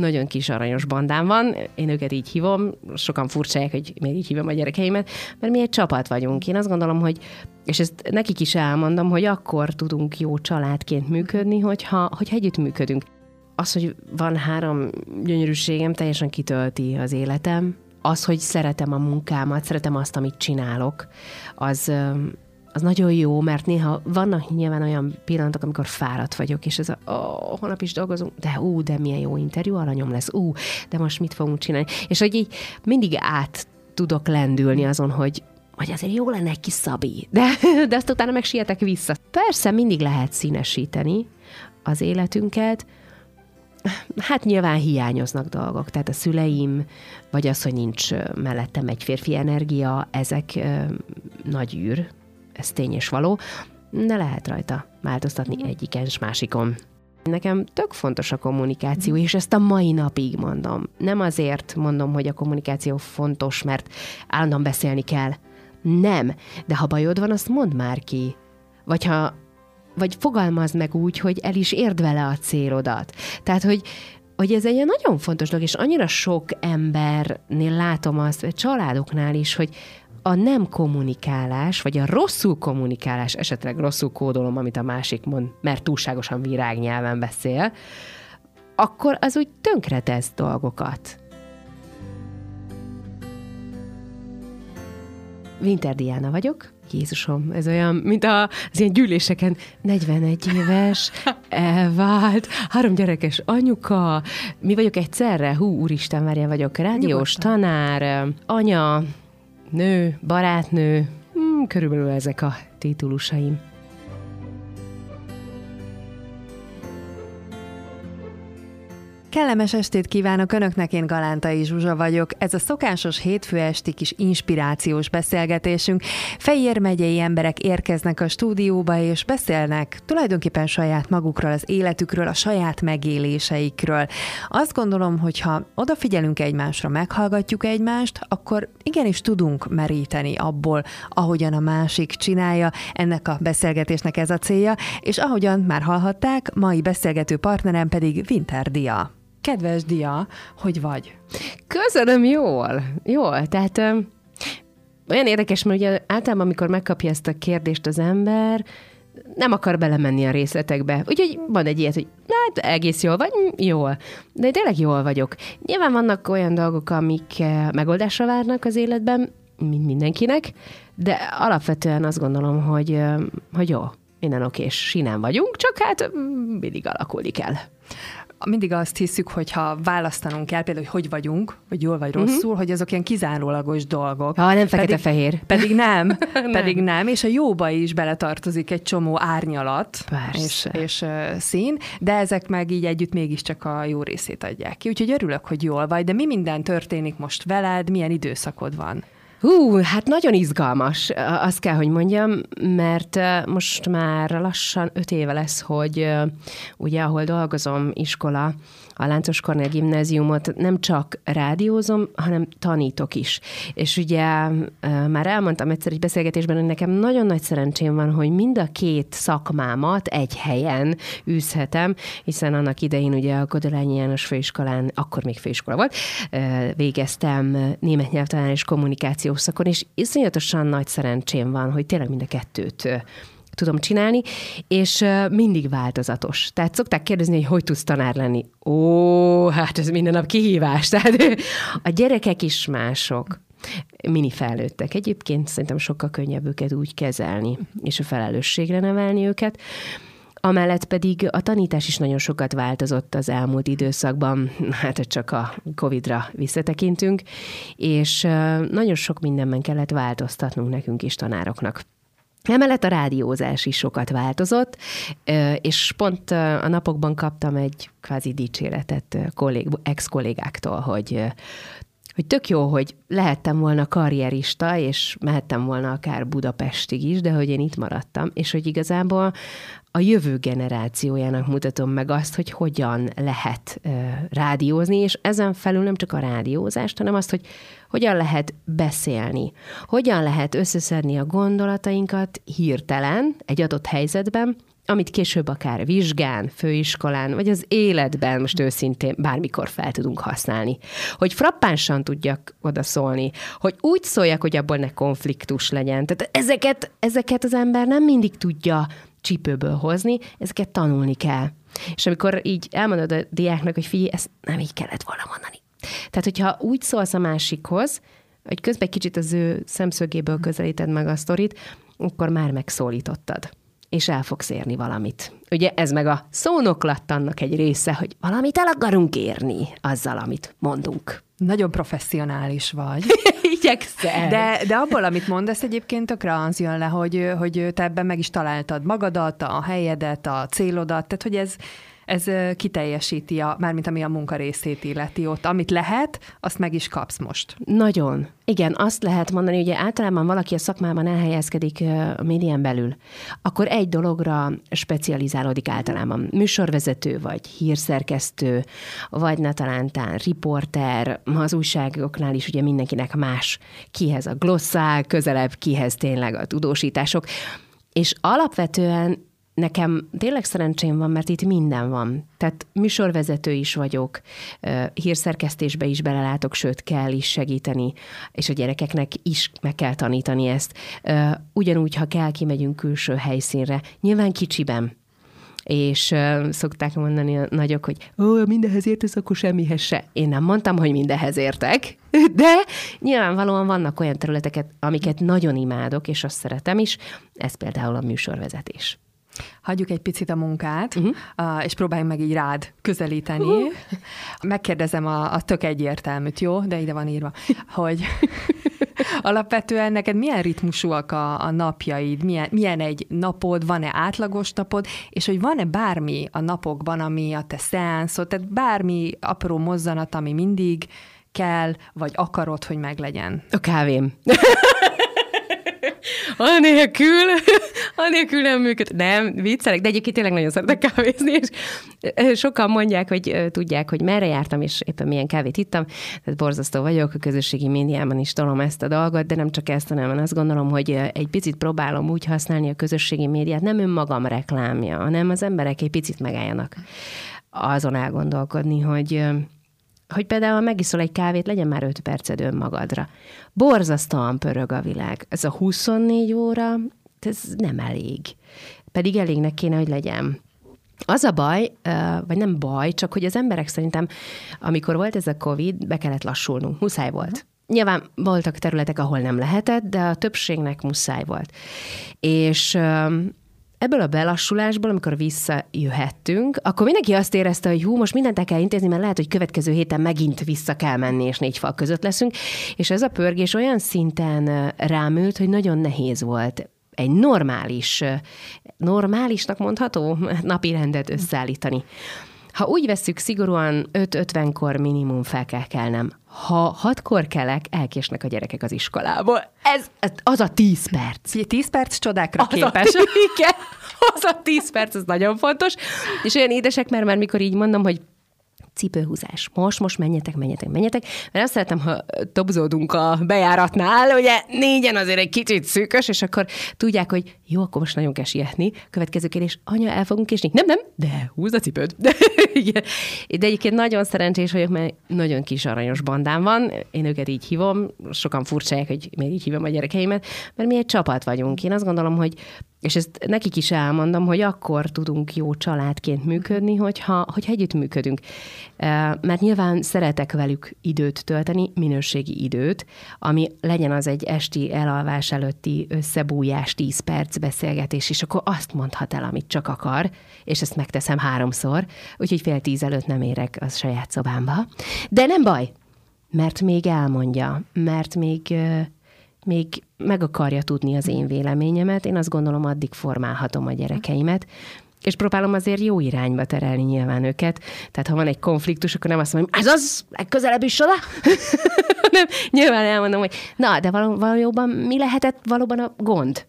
nagyon kis aranyos bandám van, én őket így hívom, sokan furcsálják, hogy miért így hívom a gyerekeimet, mert mi egy csapat vagyunk. Én azt gondolom, hogy és ezt nekik is elmondom, hogy akkor tudunk jó családként működni, hogyha együtt működünk. Az, hogy van három gyönyörűségem, teljesen kitölti az életem. Az, hogy szeretem a munkámat, szeretem azt, amit csinálok, az, az nagyon jó, mert néha vannak nyilván olyan pillanatok, amikor fáradt vagyok, és ez a, oh, holnap is dolgozunk, de ú, de milyen jó interjú alanyom lesz, ú, de most mit fogunk csinálni. És hogy így mindig át tudok lendülni azon, hogy hogy azért jó lenne egy kis szabi, de, de azt utána meg sietek vissza. Persze mindig lehet színesíteni az életünket, Hát nyilván hiányoznak dolgok, tehát a szüleim, vagy az, hogy nincs mellettem egy férfi energia, ezek nagy űr, ez tény és való, de lehet rajta változtatni egyiken és másikon. Nekem tök fontos a kommunikáció, és ezt a mai napig mondom. Nem azért mondom, hogy a kommunikáció fontos, mert állandóan beszélni kell. Nem, de ha bajod van, azt mondd már ki. Vagy ha vagy fogalmazd meg úgy, hogy el is érd vele a célodat. Tehát, hogy, hogy ez egy nagyon fontos dolog, és annyira sok embernél látom azt, vagy családoknál is, hogy a nem kommunikálás, vagy a rosszul kommunikálás, esetleg rosszul kódolom, amit a másik mond, mert túlságosan virágnyelven beszél, akkor az úgy tönkretesz dolgokat. Winter Diana vagyok, Jézusom, ez olyan, mint a, az ilyen gyűléseken, 41 éves, elvált, három gyerekes anyuka, mi vagyok egyszerre? Hú, úristen, várjál, vagyok rádiós tanár, anya, nő, barátnő, hmm, körülbelül ezek a titulusaim. Kellemes estét kívánok Önöknek, én Galántai Zsuzsa vagyok. Ez a szokásos hétfő esti kis inspirációs beszélgetésünk. Fejér megyei emberek érkeznek a stúdióba, és beszélnek tulajdonképpen saját magukról, az életükről, a saját megéléseikről. Azt gondolom, hogy ha odafigyelünk egymásra, meghallgatjuk egymást, akkor igenis tudunk meríteni abból, ahogyan a másik csinálja. Ennek a beszélgetésnek ez a célja, és ahogyan már hallhatták, mai beszélgető partnerem pedig Winter Dia. Kedves Dia, hogy vagy? Köszönöm, jól. Jól, tehát olyan érdekes, mert ugye általában, amikor megkapja ezt a kérdést az ember, nem akar belemenni a részletekbe. Úgyhogy van egy ilyet, hogy hát egész jól vagy, jól. De tényleg jól vagyok. Nyilván vannak olyan dolgok, amik megoldásra várnak az életben, mint mindenkinek, de alapvetően azt gondolom, hogy, hogy jó, minden és sinem vagyunk, csak hát mindig alakulni kell mindig azt hiszük, hogy ha választanunk kell, például, hogy hogy vagyunk, vagy jól vagy rosszul, uh-huh. hogy azok ilyen kizárólagos dolgok. Ha nem fekete-fehér. Pedig nem, nem, pedig nem, és a jóba is beletartozik egy csomó árnyalat és, és uh, szín, de ezek meg így együtt mégiscsak a jó részét adják ki. Úgyhogy örülök, hogy jól vagy, de mi minden történik most veled, milyen időszakod van? Hú, hát nagyon izgalmas, azt kell, hogy mondjam, mert most már lassan öt éve lesz, hogy ugye, ahol dolgozom, iskola, a Láncos Kornél gimnáziumot nem csak rádiózom, hanem tanítok is. És ugye már elmondtam egyszer egy beszélgetésben, hogy nekem nagyon nagy szerencsém van, hogy mind a két szakmámat egy helyen űzhetem, hiszen annak idején ugye a Kodelányi János főiskolán, akkor még főiskola volt, végeztem német nyelvtanár és kommunikációs szakon, és iszonyatosan nagy szerencsém van, hogy tényleg mind a kettőt tudom csinálni, és mindig változatos. Tehát szokták kérdezni, hogy hogy tudsz tanár lenni. Ó, hát ez minden nap kihívás. Tehát a gyerekek is mások mini felnőttek. Egyébként szerintem sokkal könnyebb őket úgy kezelni, és a felelősségre nevelni őket. Amellett pedig a tanítás is nagyon sokat változott az elmúlt időszakban, hát csak a Covid-ra visszatekintünk, és nagyon sok mindenben kellett változtatnunk nekünk is tanároknak. Emellett a rádiózás is sokat változott, és pont a napokban kaptam egy kvázi dicséretet kollég, ex-kollégáktól, hogy hogy tök jó, hogy lehettem volna karrierista, és mehettem volna akár Budapestig is, de hogy én itt maradtam, és hogy igazából a jövő generációjának mutatom meg azt, hogy hogyan lehet uh, rádiózni, és ezen felül nem csak a rádiózást, hanem azt, hogy hogyan lehet beszélni, hogyan lehet összeszedni a gondolatainkat hirtelen egy adott helyzetben, amit később akár vizsgán, főiskolán, vagy az életben most őszintén bármikor fel tudunk használni. Hogy frappánsan tudjak odaszólni, hogy úgy szóljak, hogy abból ne konfliktus legyen. Tehát ezeket, ezeket az ember nem mindig tudja csípőből hozni, ezeket tanulni kell. És amikor így elmondod a diáknak, hogy figyelj, ezt nem így kellett volna mondani. Tehát, hogyha úgy szólsz a másikhoz, hogy közben kicsit az ő szemszögéből közelíted meg a sztorit, akkor már megszólítottad és el fogsz érni valamit. Ugye ez meg a szónoklattannak egy része, hogy valamit el akarunk érni azzal, amit mondunk. Nagyon professzionális vagy. Igyekszel. De, de abból, amit mondasz, egyébként tökre az jön le, hogy, hogy te ebben meg is találtad magadat, a helyedet, a célodat, tehát hogy ez, ez kiteljesíti, a, mármint ami a munka részét illeti ott. Amit lehet, azt meg is kapsz most. Nagyon. Igen, azt lehet mondani, hogy általában valaki a szakmában elhelyezkedik a médián belül, akkor egy dologra specializálódik általában. Műsorvezető, vagy hírszerkesztő, vagy ne talántán riporter, az újságoknál is ugye mindenkinek más, kihez a glosszák, közelebb kihez tényleg a tudósítások. És alapvetően nekem tényleg szerencsém van, mert itt minden van. Tehát műsorvezető is vagyok, hírszerkesztésbe is belelátok, sőt, kell is segíteni, és a gyerekeknek is meg kell tanítani ezt. Ugyanúgy, ha kell, kimegyünk külső helyszínre. Nyilván kicsiben, és uh, szokták mondani a nagyok, hogy ó, mindenhez értesz, akkor semmihez se. Én nem mondtam, hogy mindenhez értek, de nyilvánvalóan vannak olyan területeket, amiket nagyon imádok, és azt szeretem is, ez például a műsorvezetés. Hagyjuk egy picit a munkát, uh-huh. és próbáljunk meg így rád közelíteni. Uh-huh. Megkérdezem a, a tök egyértelműt, jó? De ide van írva, hogy alapvetően neked milyen ritmusúak a, a napjaid, milyen, milyen egy napod, van-e átlagos napod, és hogy van-e bármi a napokban, ami a te szeánszod, tehát bármi apró mozzanat, ami mindig kell, vagy akarod, hogy meglegyen? A kávém. Anélkül, anélkül nem működ. Nem, viccelek, de egyébként tényleg nagyon szeretek kávézni, és sokan mondják, hogy tudják, hogy merre jártam, és éppen milyen kávét ittam. Tehát borzasztó vagyok, a közösségi médiában is tolom ezt a dolgot, de nem csak ezt, hanem azt gondolom, hogy egy picit próbálom úgy használni a közösségi médiát, nem önmagam reklámja, hanem az emberek egy picit megálljanak azon elgondolkodni, hogy hogy például, ha megiszol egy kávét, legyen már 5 perced önmagadra. Borzasztóan pörög a világ. Ez a 24 óra, ez nem elég. Pedig elégnek kéne, hogy legyen. Az a baj, vagy nem baj, csak hogy az emberek szerintem, amikor volt ez a COVID, be kellett lassulnunk, muszáj volt. Nyilván voltak területek, ahol nem lehetett, de a többségnek muszáj volt. És ebből a belassulásból, amikor visszajöhettünk, akkor mindenki azt érezte, hogy hú, most mindent el kell intézni, mert lehet, hogy következő héten megint vissza kell menni, és négy fal között leszünk. És ez a pörgés olyan szinten rámült, hogy nagyon nehéz volt egy normális, normálisnak mondható napi rendet összeállítani. Ha úgy veszük, szigorúan 5-50-kor minimum fel kell kelnem. Ha hatkor kelek, elkésnek a gyerekek az iskolából. Ez, ez az a 10 perc. 10 perc csodákra az képes. A, igen, az a 10 perc, az nagyon fontos. És olyan édesek, mert már mikor így mondom, hogy cipőhúzás. Most, most menjetek, menjetek, menjetek. Mert azt szeretem, ha tobzódunk a bejáratnál, ugye négyen azért egy kicsit szűkös, és akkor tudják, hogy jó, akkor most nagyon kell sietni. Következő kérdés, anya, el fogunk késni? Nem, nem, de húzd a cipőd. De, igen. de egyébként nagyon szerencsés vagyok, mert nagyon kis aranyos bandám van. Én őket így hívom. Sokan furcsálják, hogy miért így hívom a gyerekeimet, mert mi egy csapat vagyunk. Én azt gondolom, hogy és ezt nekik is elmondom, hogy akkor tudunk jó családként működni, hogyha, hogyha együtt működünk. Mert nyilván szeretek velük időt tölteni, minőségi időt, ami legyen az egy esti elalvás előtti összebújás, 10 perc beszélgetés, és akkor azt mondhat el, amit csak akar, és ezt megteszem háromszor, úgyhogy fél tíz előtt nem érek az saját szobámba. De nem baj, mert még elmondja, mert még még meg akarja tudni az én véleményemet, én azt gondolom, addig formálhatom a gyerekeimet, és próbálom azért jó irányba terelni nyilván őket. Tehát ha van egy konfliktus, akkor nem azt mondom, ez az, legközelebb is oda. nem, nyilván elmondom, hogy na, de valójában mi lehetett valóban a gond?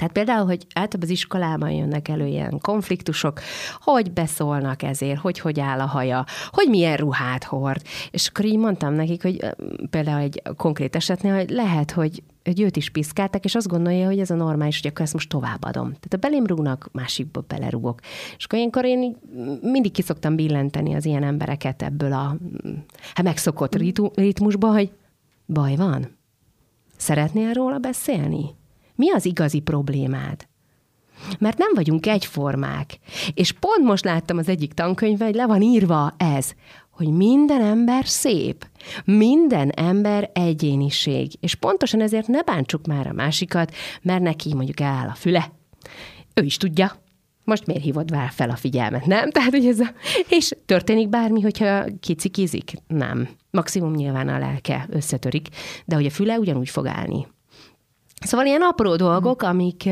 Tehát például, hogy általában az iskolában jönnek elő ilyen konfliktusok, hogy beszólnak ezért, hogy hogy áll a haja, hogy milyen ruhát hord. És akkor így mondtam nekik, hogy például egy konkrét esetnél, hogy lehet, hogy hogy őt is piszkáltak, és azt gondolja, hogy ez a normális, hogy akkor ezt most továbbadom. Tehát a belém rúgnak, másikba belerúgok. És akkor ilyenkor én mindig kiszoktam billenteni az ilyen embereket ebből a hát megszokott ritmusba, hogy baj van. Szeretnél róla beszélni? Mi az igazi problémád? Mert nem vagyunk egyformák. És pont most láttam az egyik tankönyvben, hogy le van írva ez, hogy minden ember szép, minden ember egyéniség, és pontosan ezért ne bántsuk már a másikat, mert neki mondjuk áll a füle. Ő is tudja, most miért hívod vár fel a figyelmet, nem? Tehát, hogy ez a... És történik bármi, hogyha kicikizik? Nem. Maximum nyilván a lelke összetörik, de hogy a füle ugyanúgy fog állni. Szóval ilyen apró dolgok, amik,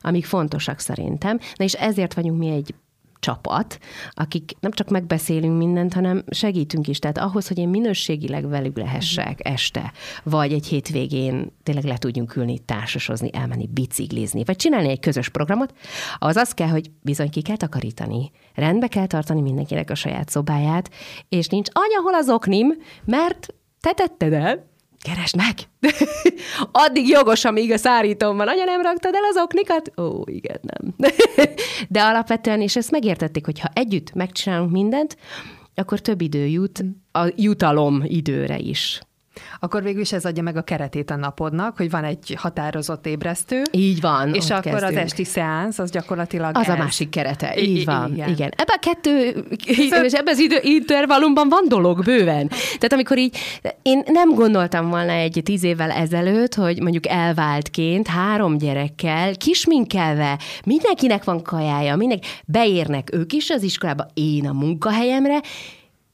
amik fontosak szerintem. Na és ezért vagyunk mi egy csapat, akik nem csak megbeszélünk mindent, hanem segítünk is. Tehát ahhoz, hogy én minőségileg velük lehessek este, vagy egy hétvégén tényleg le tudjunk ülni, társasozni, elmenni, biciklizni, vagy csinálni egy közös programot, az az kell, hogy bizony ki kell takarítani. Rendbe kell tartani mindenkinek a saját szobáját, és nincs anya, hol az oknim, mert te tetted el, keresd meg! Addig jogos, amíg a szárítom van. Anya, nem raktad el az oknikat? Ó, igen, nem. De alapvetően, és ezt megértették, hogy ha együtt megcsinálunk mindent, akkor több idő jut a jutalom időre is. Akkor végül is ez adja meg a keretét a napodnak, hogy van egy határozott ébresztő. Így van. És akkor kezdünk. az esti szeánsz, az gyakorlatilag Az ez. a másik kerete. Így I- van. Igen. igen. Ebben a kettő, és ebben az idő, intervallumban van dolog bőven. Tehát amikor így, én nem gondoltam volna egy tíz évvel ezelőtt, hogy mondjuk elváltként, három gyerekkel, kisminkelve, mindenkinek van kajája, mindenki, beérnek ők is az iskolába, én a munkahelyemre,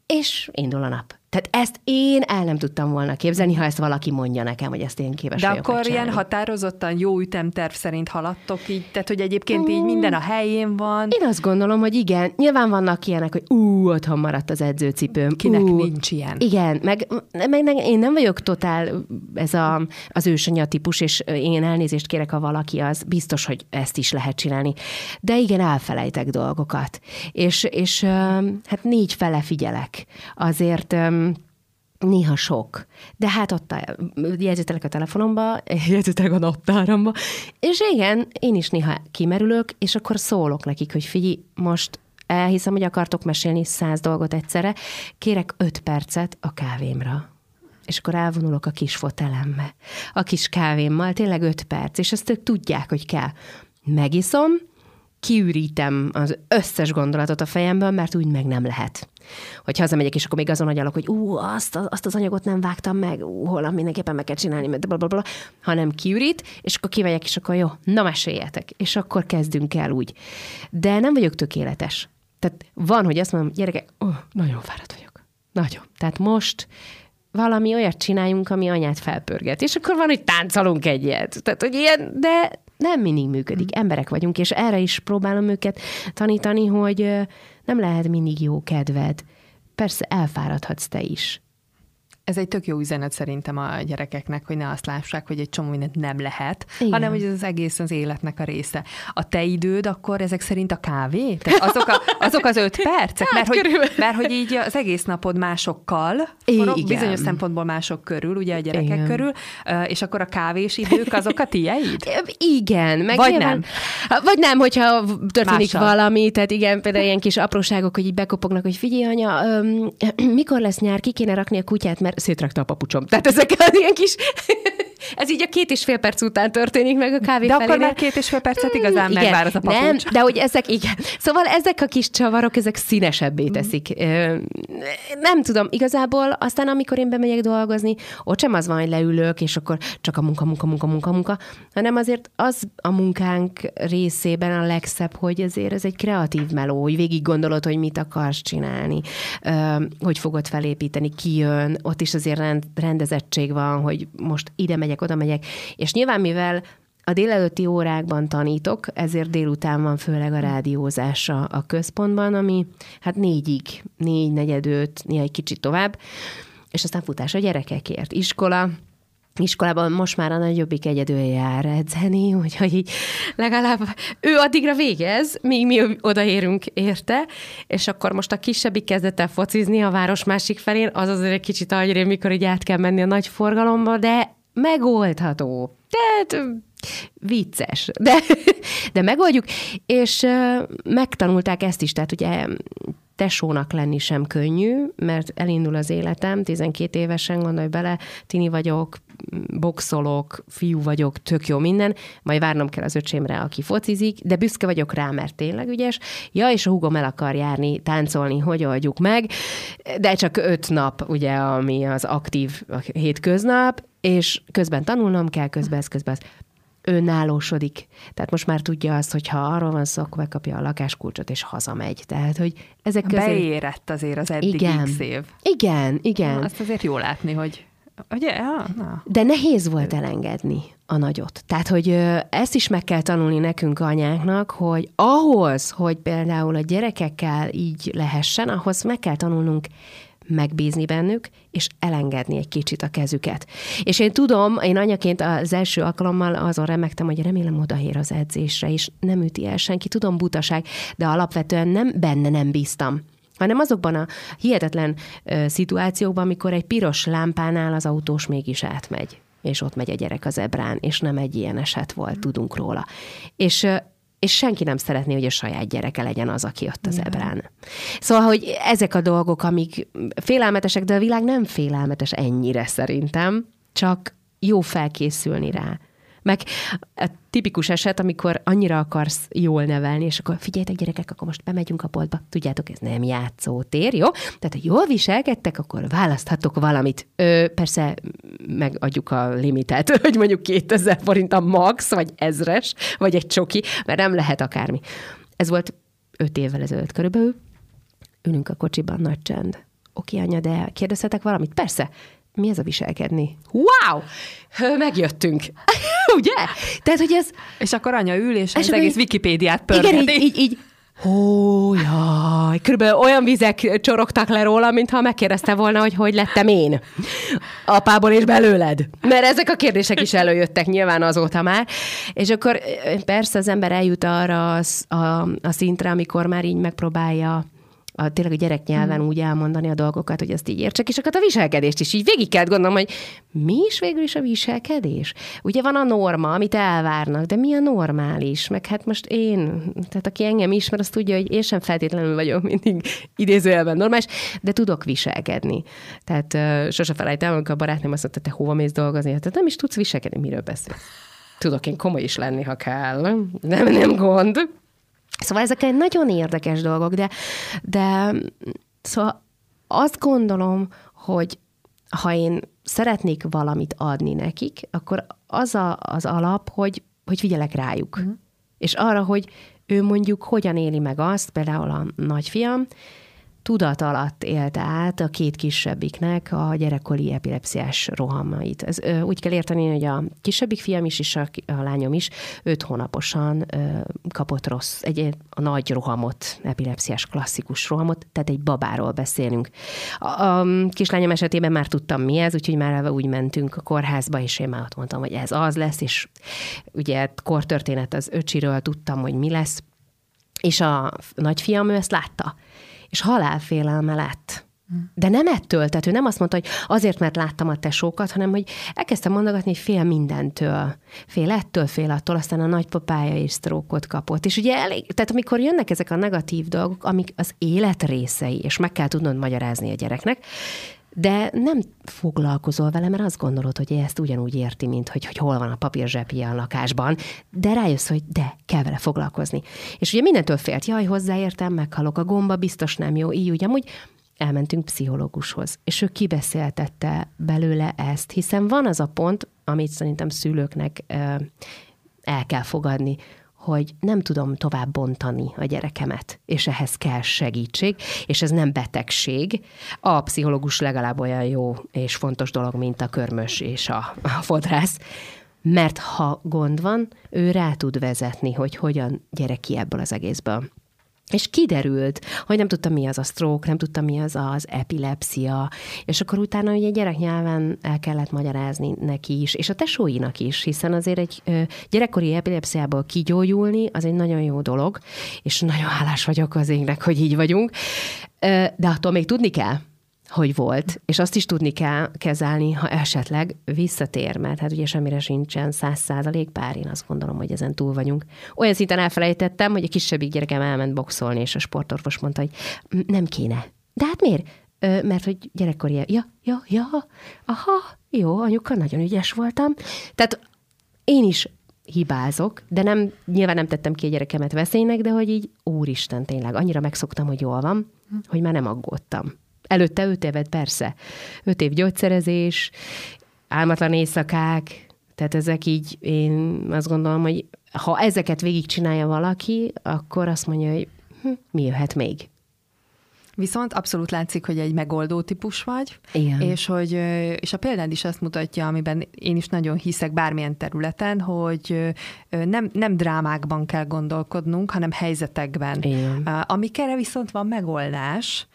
és indul a nap. Tehát ezt én el nem tudtam volna képzelni, ha ezt valaki mondja nekem, hogy ezt én képes De akkor megcsinálni. ilyen határozottan jó ütemterv szerint haladtok így, tehát hogy egyébként így minden a helyén van. Én azt gondolom, hogy igen. Nyilván vannak ilyenek, hogy ú, otthon maradt az edzőcipőm. Kinek ú, nincs ilyen. Igen, meg, meg, meg én nem vagyok totál ez a, az ősanya típus, és én elnézést kérek, ha valaki az, biztos, hogy ezt is lehet csinálni. De igen, elfelejtek dolgokat. És, és hát négy fele figyelek. Azért Néha sok. De hát ott a, jegyzetelek a telefonomba, jegyzetelek a naptáramba, és igen, én is néha kimerülök, és akkor szólok nekik, hogy figyelj, most elhiszem, hogy akartok mesélni száz dolgot egyszerre, kérek öt percet a kávémra. És akkor elvonulok a kis fotelembe, a kis kávémmal, tényleg öt perc, és ezt ők tudják, hogy kell. Megiszom, kiürítem az összes gondolatot a fejemből, mert úgy meg nem lehet. Hogy hazamegyek, és akkor még azon agyalok, hogy ú, azt, azt az anyagot nem vágtam meg, ú, holnap mindenképpen meg kell csinálni, mert blablabla, hanem kiürít, és akkor kimegyek, és akkor jó, na meséljetek, és akkor kezdünk el úgy. De nem vagyok tökéletes. Tehát van, hogy azt mondom, gyerekek, oh, nagyon fáradt vagyok. Nagyon. Tehát most valami olyat csináljunk, ami anyát felpörget. És akkor van, hogy táncolunk egyet. Tehát, hogy ilyen, de nem mindig működik. Mm. Emberek vagyunk, és erre is próbálom őket tanítani, hogy nem lehet mindig jó kedved. Persze elfáradhatsz te is. Ez egy tök jó üzenet szerintem a gyerekeknek, hogy ne azt lássák, hogy egy csomó mindent nem lehet, Igen. hanem hogy ez az egész az életnek a része. A te időd akkor ezek szerint a kávé? Tehát azok, a, azok az öt percek? Hát, mert, hogy, mert hogy így az egész napod másokkal, Igen. bizonyos szempontból mások körül, ugye a gyerekek Igen. körül, és akkor a kávés idők azok a tieid? Igen. Meg Vagy nyilván, nem. Vagy nem, hogyha történik Mással. valami, tehát igen, például ilyen kis apróságok, hogy így bekopognak, hogy figyelj anya, öm, mikor lesz nyár, ki kéne rakni a kutyát, mert szétrakta a papucsom. Tehát ezek az ilyen kis... Ez így a két és fél perc után történik meg a kávé De felénél. akkor már két és fél percet igazán igen, megvár az a papucs. Nem, de hogy ezek, igen. Szóval ezek a kis csavarok, ezek színesebbé mhm. teszik. Mm. Nem tudom, igazából aztán amikor én bemegyek dolgozni, ott sem az van, hogy leülök, és akkor csak a munka, munka, munka, munka, munka, hanem azért az a munkánk részében a legszebb, hogy azért ez egy kreatív meló, hogy végig gondolod, hogy mit akarsz csinálni, hogy fogod felépíteni, ki jön, ott is azért rendezettség van, hogy most ide megyek, oda megyek, és nyilván mivel a délelőtti órákban tanítok, ezért délután van főleg a rádiózása a központban, ami hát négyig, négy, negyed, öt, néha egy kicsit tovább, és aztán futás a gyerekekért. Iskola, iskolában most már a nagyobbik egyedül jár edzeni, úgyhogy így legalább ő addigra végez, míg mi odaérünk érte, és akkor most a kisebbik kezdett el focizni a város másik felén, az azért egy kicsit agyrém, mikor így át kell menni a nagy forgalomba, de megoldható. Tehát vicces, de, de megoldjuk, és megtanulták ezt is, tehát ugye tesónak lenni sem könnyű, mert elindul az életem, 12 évesen, gondolj bele, tini vagyok, boxolok, fiú vagyok, tök jó minden, majd várnom kell az öcsémre, aki focizik, de büszke vagyok rá, mert tényleg ügyes. Ja, és a húgom el akar járni, táncolni, hogy oldjuk meg, de csak öt nap, ugye, ami az aktív hétköznap, és közben tanulnom kell, közben ez, közben ez önállósodik. Tehát most már tudja azt, hogy ha arról van szó, akkor megkapja a lakáskulcsot, és hazamegy. Tehát, hogy ezek közé... Beérett azért az eddig igen, x év. Igen, igen. Azt azért jó látni, hogy Ugye? Ja, na. De nehéz volt elengedni a nagyot. Tehát, hogy ezt is meg kell tanulni nekünk anyáknak, hogy ahhoz, hogy például a gyerekekkel így lehessen, ahhoz meg kell tanulnunk megbízni bennük, és elengedni egy kicsit a kezüket. És én tudom, én anyaként az első alkalommal azon remektem, hogy remélem odaér az edzésre, és nem üti el senki, tudom butaság, de alapvetően nem benne nem bíztam hanem azokban a hihetetlen ö, szituációkban, amikor egy piros lámpánál az autós mégis átmegy, és ott megy a gyerek az ebrán, és nem egy ilyen eset volt, tudunk róla. És és senki nem szeretné, hogy a saját gyereke legyen az, aki ott az ebrán. Szóval, hogy ezek a dolgok, amik félelmetesek, de a világ nem félelmetes ennyire szerintem, csak jó felkészülni rá. Meg a tipikus eset, amikor annyira akarsz jól nevelni, és akkor figyeljetek gyerekek, akkor most bemegyünk a boltba, tudjátok, ez nem játszótér, jó? Tehát, ha jól viselkedtek, akkor választhatok valamit. Ö, persze megadjuk a limitet, hogy mondjuk 2000 forint a max, vagy ezres, vagy egy csoki, mert nem lehet akármi. Ez volt öt évvel ezelőtt körülbelül. Ülünk a kocsiban, nagy csend. Oké, anya, de kérdezhetek valamit? Persze mi ez a viselkedni? Wow! Megjöttünk. Ugye? Tehát, hogy ez... És akkor anya ül, és, és az egész így, Wikipédiát pörgeti. Igen, így, így, így Ó, jaj, körülbelül olyan vizek csorogtak le róla, mintha megkérdezte volna, hogy hogy lettem én. Apából és belőled. Mert ezek a kérdések is előjöttek nyilván azóta már. És akkor persze az ember eljut arra a, a, a szintre, amikor már így megpróbálja a, tényleg a gyerek nyelven hmm. úgy elmondani a dolgokat, hogy azt így értsek, és akkor a viselkedést is így végig kell gondolom, hogy mi is végül is a viselkedés? Ugye van a norma, amit elvárnak, de mi a normális? Meg hát most én, tehát aki engem ismer, az tudja, hogy én sem feltétlenül vagyok mindig idézőjelben normális, de tudok viselkedni. Tehát uh, sose felejtem, amikor a barátnőm azt mondta, te hova mész dolgozni? Tehát nem is tudsz viselkedni, miről beszélsz? Tudok én komoly is lenni, ha kell. Nem, nem gond. Szóval ezek egy nagyon érdekes dolgok, de, de szóval azt gondolom, hogy ha én szeretnék valamit adni nekik, akkor az a, az alap, hogy, hogy figyelek rájuk. Uh-huh. És arra, hogy ő mondjuk hogyan éli meg azt, például a nagyfiam, tudat alatt élte át a két kisebbiknek a gyerekkori epilepsziás rohamait. Ez, ö, úgy kell érteni, hogy a kisebbik fiam is, és a, a lányom is öt hónaposan ö, kapott rossz, egy a nagy rohamot, epilepsziás klasszikus rohamot, tehát egy babáról beszélünk. A, a kislányom esetében már tudtam mi ez, úgyhogy már úgy mentünk a kórházba, és én már ott mondtam, hogy ez az lesz, és ugye kortörténet az öcsiről tudtam, hogy mi lesz, és a nagyfiam ő ezt látta és halálfélelme lett. De nem ettől, tehát ő nem azt mondta, hogy azért, mert láttam a tesókat, hanem hogy elkezdtem mondogatni, hogy fél mindentől. Fél ettől, fél attól, aztán a nagypapája is sztrókot kapott. És ugye elég, tehát amikor jönnek ezek a negatív dolgok, amik az élet részei, és meg kell tudnod magyarázni a gyereknek, de nem foglalkozol vele, mert azt gondolod, hogy ezt ugyanúgy érti, mint hogy, hogy hol van a papírzsepje a lakásban, de rájössz, hogy de, kell vele foglalkozni. És ugye mindentől félt, jaj, hozzáértem, meghalok a gomba, biztos nem jó, így úgy, amúgy elmentünk pszichológushoz, és ő kibeszéltette belőle ezt, hiszen van az a pont, amit szerintem szülőknek el kell fogadni, hogy nem tudom tovább bontani a gyerekemet, és ehhez kell segítség, és ez nem betegség. A pszichológus legalább olyan jó és fontos dolog, mint a körmös és a, a fodrász, mert ha gond van, ő rá tud vezetni, hogy hogyan gyere ki ebből az egészből. És kiderült, hogy nem tudtam, mi az a stroke, nem tudtam, mi az az epilepsia, és akkor utána ugye gyereknyelven el kellett magyarázni neki is, és a tesóinak is, hiszen azért egy gyerekkori epilepsziából kigyógyulni, az egy nagyon jó dolog, és nagyon hálás vagyok az égnek, hogy így vagyunk, de attól még tudni kell, hogy volt, és azt is tudni kell kezelni, ha esetleg visszatér, mert hát ugye semmire sincsen száz százalék, bár én azt gondolom, hogy ezen túl vagyunk. Olyan szinten elfelejtettem, hogy a kisebbik gyerekem elment boxolni, és a sportorvos mondta, hogy nem kéne. De hát miért? Ö, mert hogy gyerekkori, ja, ja, ja, aha, jó, anyuka, nagyon ügyes voltam. Tehát én is hibázok, de nem, nyilván nem tettem ki a gyerekemet veszélynek, de hogy így, úristen, tényleg, annyira megszoktam, hogy jól van, hogy már nem aggódtam. Előtte öt évet, persze. Öt év gyógyszerezés, álmatlan éjszakák, tehát ezek így, én azt gondolom, hogy ha ezeket végigcsinálja valaki, akkor azt mondja, hogy hm, mi jöhet még. Viszont abszolút látszik, hogy egy megoldó típus vagy, Igen. és hogy és a példád is azt mutatja, amiben én is nagyon hiszek bármilyen területen, hogy nem, nem drámákban kell gondolkodnunk, hanem helyzetekben. Igen. Amikre viszont van megoldás,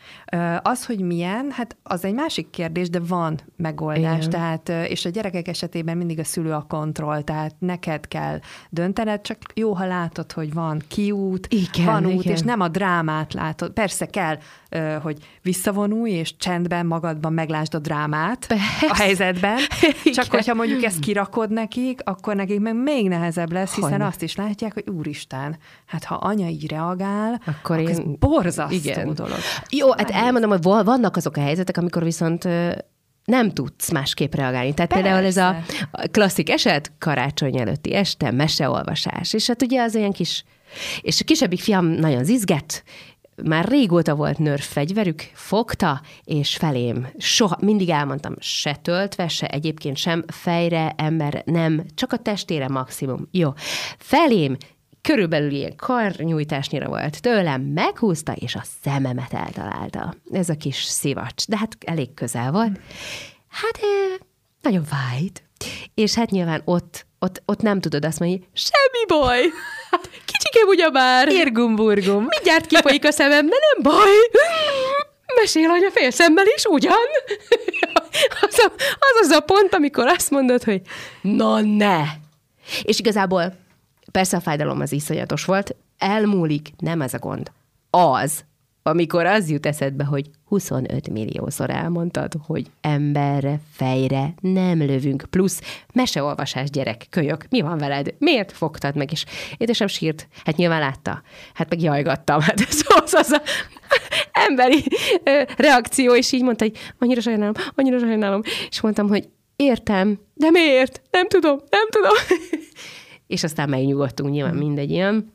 az, hogy milyen, hát az egy másik kérdés, de van megoldás. Igen. Tehát, és a gyerekek esetében mindig a szülő a kontroll, tehát neked kell döntened, csak jó, ha látod, hogy van kiút, igen, van út, igen. és nem a drámát látod. Persze kell hogy visszavonulj, és csendben magadban meglásd a drámát Persze. a helyzetben. Igen. Csak hogyha mondjuk ezt kirakod nekik, akkor nekik meg még nehezebb lesz, hiszen hogy? azt is látják, hogy úristen, hát ha anya így reagál, akkor, akkor én... ez borzasztó igen. dolog. Jó, hát elmondom, hogy vannak azok a helyzetek, amikor viszont nem tudsz másképp reagálni. Tehát Persze. például ez a klasszik eset, karácsony előtti este, meseolvasás. És hát ugye az olyan kis és a kisebbik fiam nagyon zizget, már régóta volt nörf fegyverük, fogta, és felém soha, mindig elmondtam, se töltve, se egyébként sem fejre, ember, nem, csak a testére maximum. Jó. Felém körülbelül ilyen karnyújtásnyira volt tőlem, meghúzta, és a szememet eltalálta. Ez a kis szivacs, de hát elég közel volt. Hát nagyon fájt. És hát nyilván ott, ott, ott nem tudod azt mondani, semmi baj, Kicsikém ugyebár. Irgumburgum. Mindjárt kifolyik a szemem, de nem baj. Mesél anya félszemmel is, ugyan? az, a, az az a pont, amikor azt mondod, hogy na ne. És igazából persze a fájdalom az iszonyatos volt, elmúlik, nem ez a gond. Az, amikor az jut eszedbe, hogy 25 milliószor elmondtad, hogy emberre, fejre nem lövünk, plusz meseolvasás gyerek, kölyök, mi van veled? Miért fogtad meg? És édesem sírt, hát nyilván látta, hát meg jajgattam, hát ez az, az a emberi reakció, és így mondta, hogy annyira sajnálom, annyira sajnálom, és mondtam, hogy értem, de miért? Nem tudom, nem tudom. és aztán megnyugodtunk, nyilván mindegy ilyen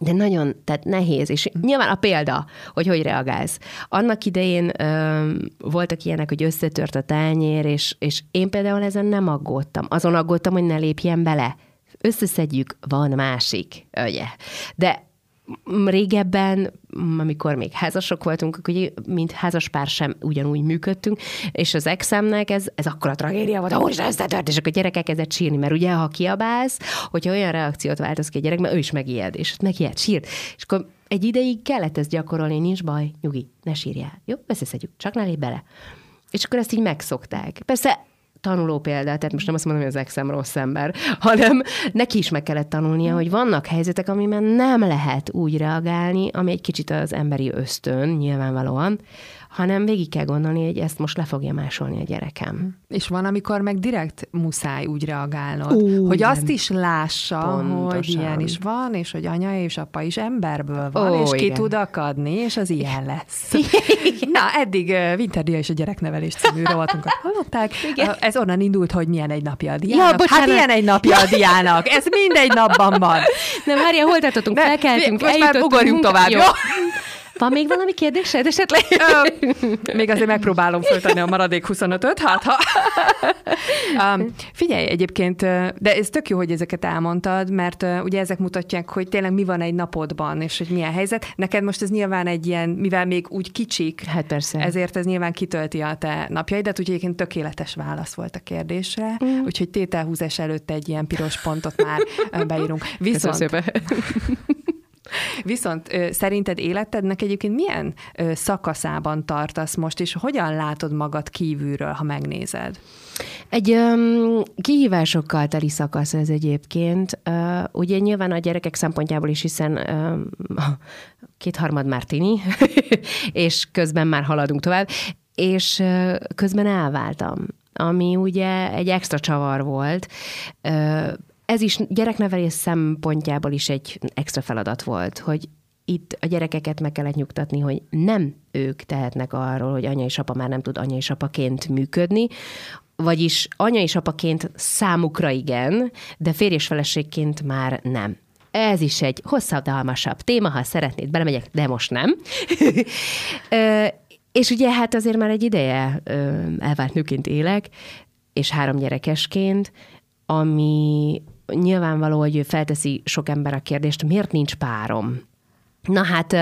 de nagyon, tehát nehéz, és nyilván a példa, hogy hogy reagálsz. Annak idején ö, voltak ilyenek, hogy összetört a tányér, és, és én például ezen nem aggódtam. Azon aggódtam, hogy ne lépjen bele. Összeszedjük, van másik, ugye. De régebben, amikor még házasok voltunk, akkor ugye, mint házaspár sem ugyanúgy működtünk, és az exemnek ez, ez akkor a tragédia volt, hogy összetört, és akkor a gyerekek kezdett sírni, mert ugye, ha kiabálsz, hogyha olyan reakciót változ ki a gyerek, mert ő is megijed, és megijed, sírt. És akkor egy ideig kellett ezt gyakorolni, nincs baj, nyugi, ne sírjál. Jó, összeszedjük, csak ne lép bele. És akkor ezt így megszokták. Persze tanuló példa, tehát most nem azt mondom, hogy az exem rossz ember, hanem neki is meg kellett tanulnia, hogy vannak helyzetek, amiben nem lehet úgy reagálni, ami egy kicsit az emberi ösztön, nyilvánvalóan, hanem végig kell gondolni, hogy ezt most le fogja másolni a gyerekem. És van, amikor meg direkt muszáj úgy reagálnod, Ó, hogy nem. azt is lássa, Pontosan. hogy ilyen is van, és hogy anya és apa is emberből van, Ó, és ki igen. tud akadni, és az ilyen lesz. Na, eddig Winterdia és a gyereknevelés című rovatunkat hallották. Igen. Ez onnan indult, hogy milyen egy napja a diának. Ja, bocsánat. hát ilyen egy napja a diának. Ez mindegy napban van. Nem, Mária, hol tartottunk? Felkeltünk, most már ugorjunk tovább. Jó. Van még valami kérdésed esetleg? még azért megpróbálom föltenni a maradék 25-öt, hát ha... um, figyelj, egyébként, de ez tök jó, hogy ezeket elmondtad, mert uh, ugye ezek mutatják, hogy tényleg mi van egy napodban, és hogy milyen helyzet. Neked most ez nyilván egy ilyen, mivel még úgy kicsik, hát persze. ezért ez nyilván kitölti a te napjaidat, úgyhogy egyébként tökéletes válasz volt a kérdésre, mm. úgyhogy tételhúzás előtt egy ilyen piros pontot már beírunk. Viszont, Viszont szerinted életednek egyébként milyen szakaszában tartasz most, és hogyan látod magad kívülről, ha megnézed? Egy um, kihívásokkal teli szakasz ez egyébként. Uh, ugye nyilván a gyerekek szempontjából is, hiszen um, kétharmad már tini, és közben már haladunk tovább. és közben elváltam, ami ugye egy extra csavar volt. Ez is gyereknevelés szempontjából is egy extra feladat volt, hogy itt a gyerekeket meg kellett nyugtatni, hogy nem ők tehetnek arról, hogy anya és apa már nem tud anya és apaként működni, vagyis anya és apaként számukra igen, de férj és feleségként már nem. Ez is egy hosszabbdalmasabb téma, ha szeretnéd, belemegyek, de most nem. és ugye hát azért már egy ideje elvált nőként élek, és három gyerekesként, ami nyilvánvaló, hogy felteszi sok ember a kérdést, miért nincs párom? Na hát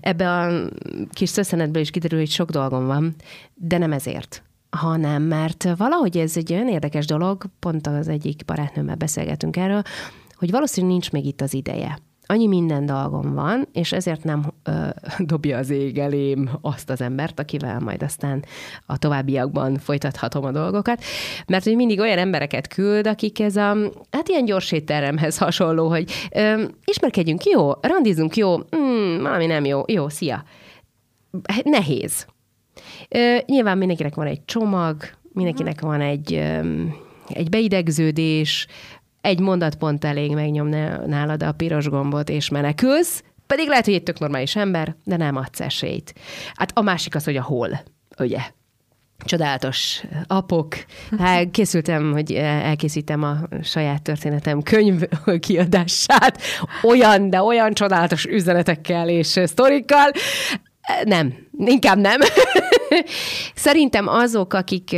ebbe a kis szösszenetből is kiderül, hogy sok dolgom van, de nem ezért hanem mert valahogy ez egy olyan érdekes dolog, pont az egyik barátnőmmel beszélgetünk erről, hogy valószínűleg nincs még itt az ideje. Annyi minden dolgom van, és ezért nem ö, dobja az ég elém azt az embert, akivel majd aztán a továbbiakban folytathatom a dolgokat, mert hogy mindig olyan embereket küld, akik ez a, hát ilyen gyors étteremhez hasonló, hogy ö, ismerkedjünk, jó, randizunk, jó, mm, valami nem jó, jó, szia. Nehéz. Ö, nyilván mindenkinek van egy csomag, mindenkinek van egy, ö, egy beidegződés, egy mondatpont elég megnyomni nálad a piros gombot, és menekülsz, pedig lehet, hogy egy tök normális ember, de nem adsz esélyt. Hát a másik az, hogy a hol, ugye? csodálatos apok. Hát készültem, hogy elkészítem a saját történetem könyv kiadását, olyan, de olyan csodálatos üzenetekkel és sztorikkal. Nem, inkább nem. Szerintem azok, akik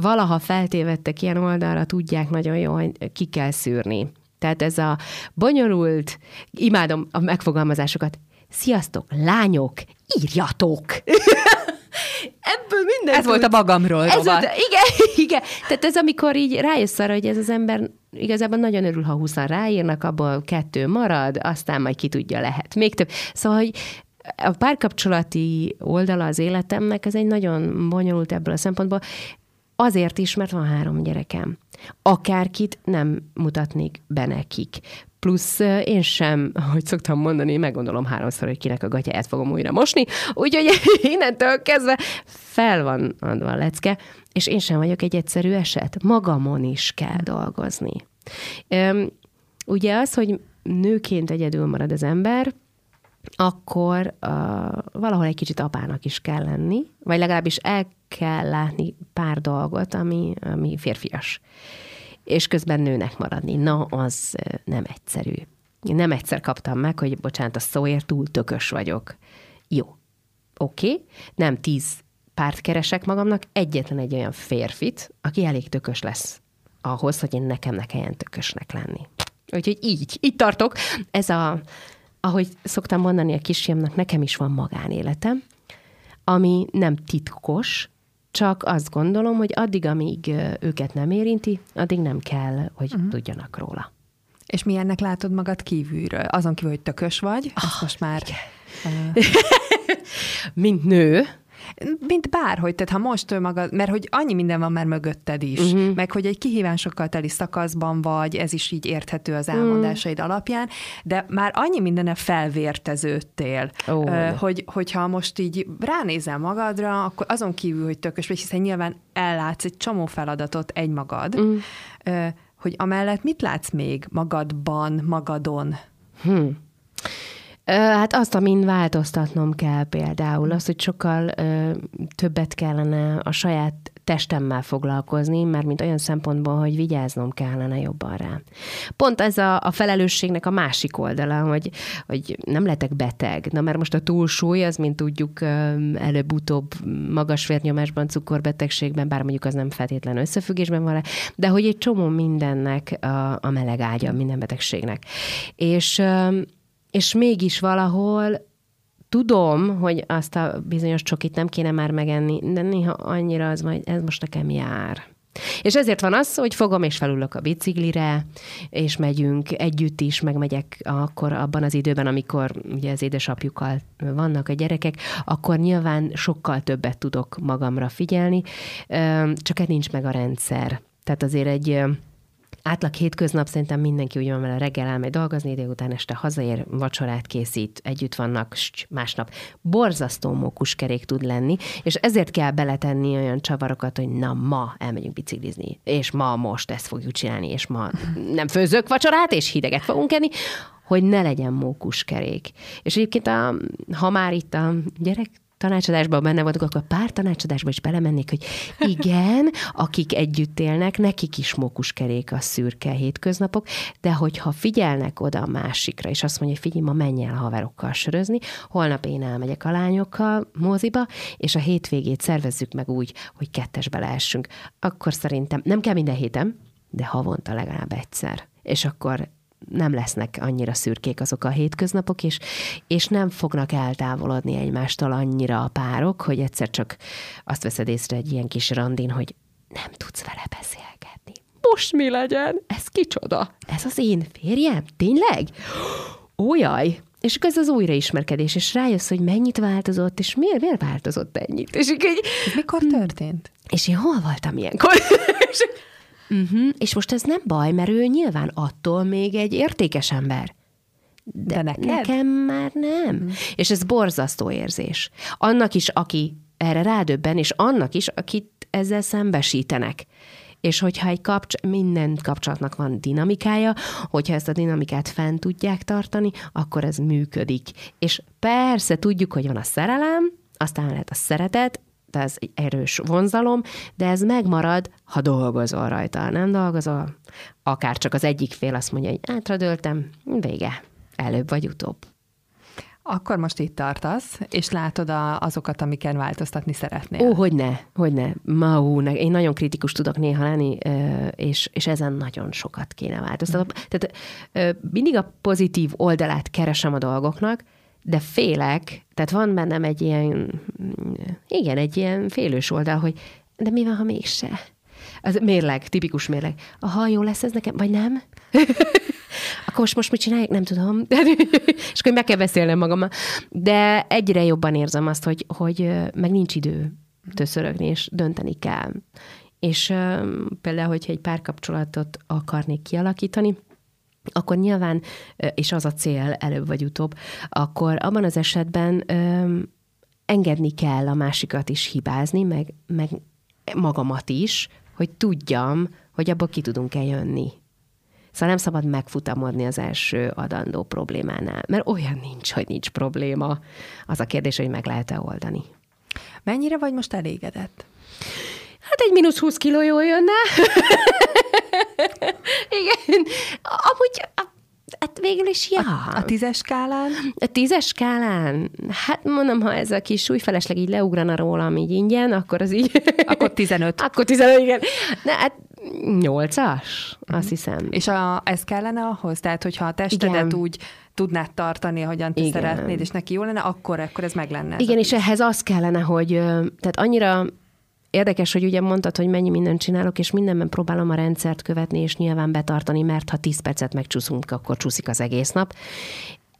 valaha feltévettek ilyen oldalra, tudják nagyon jól, hogy ki kell szűrni. Tehát ez a bonyolult, imádom a megfogalmazásokat, sziasztok, lányok, írjatok! Ebből minden. Ez volt a magamról. Ez volt, igen, igen. Tehát ez amikor így rájössz arra, hogy ez az ember igazából nagyon örül, ha húszan ráírnak, abból kettő marad, aztán majd ki tudja, lehet még több. Szóval, hogy a párkapcsolati oldala az életemnek, ez egy nagyon bonyolult ebből a szempontból, azért is, mert van három gyerekem. Akárkit nem mutatnék be nekik. Plusz én sem, hogy szoktam mondani, meggondolom háromszor, hogy kinek a gatyáját fogom újra mosni, úgyhogy innentől kezdve fel van adva a lecke, és én sem vagyok egy egyszerű eset. Magamon is kell dolgozni. Ugye az, hogy nőként egyedül marad az ember, akkor uh, valahol egy kicsit apának is kell lenni, vagy legalábbis el kell látni pár dolgot, ami, ami férfias. És közben nőnek maradni. Na, az nem egyszerű. Én nem egyszer kaptam meg, hogy bocsánat, a szóért túl tökös vagyok. Jó, oké, okay. nem tíz párt keresek magamnak, egyetlen egy olyan férfit, aki elég tökös lesz ahhoz, hogy én nekem ne kelljen tökösnek lenni. Úgyhogy így, így tartok. Ez a ahogy szoktam mondani a kisfiamnak, nekem is van magánéletem, ami nem titkos, csak azt gondolom, hogy addig, amíg őket nem érinti, addig nem kell, hogy uh-huh. tudjanak róla. És milyennek látod magad kívülről? Azon kívül, hogy tökös vagy, oh, most már... Uh... Mint nő, mint bárhogy, tehát ha most magad, mert hogy annyi minden van már mögötted is, uh-huh. meg hogy egy kihívásokkal teli szakaszban vagy, ez is így érthető az elmondásaid uh-huh. alapján, de már annyi mindenne felvérteződtél, uh, hogy, hogyha most így ránézel magadra, akkor azon kívül, hogy tökös vagy, hiszen nyilván ellátsz egy csomó feladatot egymagad, uh-huh. hogy amellett mit látsz még magadban, magadon? Hmm. Hát azt, amin változtatnom kell például, az, hogy sokkal ö, többet kellene a saját testemmel foglalkozni, mert mint olyan szempontból, hogy vigyáznom kellene jobban rá. Pont ez a, a felelősségnek a másik oldala, hogy, hogy nem letek beteg. Na mert most a túlsúly, az, mint tudjuk, előbb-utóbb magas vérnyomásban, cukorbetegségben, bár mondjuk az nem feltétlen összefüggésben van, de hogy egy csomó mindennek a, a meleg ágya, minden betegségnek. És és mégis valahol tudom, hogy azt a bizonyos csokit nem kéne már megenni, de néha annyira az, hogy ez most nekem jár. És ezért van az, hogy fogom és felülök a biciklire, és megyünk együtt is, megmegyek akkor abban az időben, amikor ugye az édesapjukkal vannak a gyerekek, akkor nyilván sokkal többet tudok magamra figyelni, csak egy nincs meg a rendszer. Tehát azért egy átlag hétköznap szerintem mindenki úgy van vele, reggel elmegy dolgozni, délután este hazaér, vacsorát készít, együtt vannak, másnap borzasztó mókuskerék tud lenni, és ezért kell beletenni olyan csavarokat, hogy na ma elmegyünk biciklizni, és ma most ezt fogjuk csinálni, és ma nem főzök vacsorát, és hideget fogunk enni, hogy ne legyen mókuskerék. És egyébként, a, ha már itt a gyerek tanácsadásban benne voltunk, akkor pár tanácsadásba is belemennék, hogy igen, akik együtt élnek, nekik is mókuskerék a szürke hétköznapok, de hogyha figyelnek oda a másikra, és azt mondja, hogy figyelj, ma menj el haverokkal sörözni, holnap én elmegyek a lányokkal moziba, és a hétvégét szervezzük meg úgy, hogy kettesbe lehessünk, akkor szerintem nem kell minden héten, de havonta legalább egyszer. És akkor nem lesznek annyira szürkék azok a hétköznapok, és, és nem fognak eltávolodni egymástól annyira a párok, hogy egyszer csak azt veszed észre egy ilyen kis randin, hogy nem tudsz vele beszélgetni. Most mi legyen? Ez kicsoda? Ez az én férjem? Tényleg? Ó, jaj! És akkor ez az újraismerkedés, és rájössz, hogy mennyit változott, és miért, miért változott ennyit? És így, ez mikor történt? És én hol voltam ilyenkor? Uh-huh. És most ez nem baj, mert ő nyilván attól még egy értékes ember. De, De neked? Nekem már nem. Uh-huh. És ez borzasztó érzés. Annak is, aki erre rádöbben, és annak is, akit ezzel szembesítenek. És hogyha egy kapcs- minden kapcsolatnak van dinamikája, hogyha ezt a dinamikát fent tudják tartani, akkor ez működik. És persze tudjuk, hogy van a szerelem, aztán lehet a szeretet, de ez egy erős vonzalom, de ez megmarad, ha dolgozol rajta. Nem dolgozol, akár csak az egyik fél azt mondja, hogy átradöltem, vége, előbb vagy utóbb. Akkor most itt tartasz, és látod a, azokat, amiken változtatni szeretnél. Ó, hogy ne, hogy ne. Ma, ú, ne. Én nagyon kritikus tudok néha lenni, és, és ezen nagyon sokat kéne változtatni. Tehát mindig a pozitív oldalát keresem a dolgoknak, de félek, tehát van bennem egy ilyen, igen, egy ilyen félős oldal, hogy de mi van, ha mégse? Az mérleg, tipikus mérleg. Ha jó lesz ez nekem, vagy nem? akkor most, most mit csinálják? Nem tudom. és akkor meg kell beszélnem magammal. De egyre jobban érzem azt, hogy, hogy meg nincs idő töszörögni, és dönteni kell. És például, hogyha egy párkapcsolatot akarnék kialakítani, akkor nyilván, és az a cél előbb vagy utóbb, akkor abban az esetben ö, engedni kell a másikat is hibázni, meg, meg magamat is, hogy tudjam, hogy abból ki tudunk-e jönni. Szóval nem szabad megfutamodni az első adandó problémánál, mert olyan nincs, hogy nincs probléma. Az a kérdés, hogy meg lehet-e oldani. Mennyire vagy most elégedett? Hát egy mínusz 20 kiló jól jönne. Igen. Amúgy Hát végül is, ja. A, a tízes skálán? A tízes skálán? Hát mondom, ha ez a kis súlyfelesleg így leugrana rólam így ingyen, akkor az így... Akkor 15. akkor 15, igen. De hát nyolcas, azt mhm. hiszem. És a, ez kellene ahhoz? Tehát, hogyha a testedet igen. úgy tudnád tartani, ahogyan te Igen. szeretnéd, és neki jó lenne, akkor, akkor ez meg lenne. Igen, és ehhez az kellene, hogy tehát annyira Érdekes, hogy ugye mondtad, hogy mennyi mindent csinálok, és mindenben próbálom a rendszert követni, és nyilván betartani, mert ha 10 percet megcsúszunk, akkor csúszik az egész nap.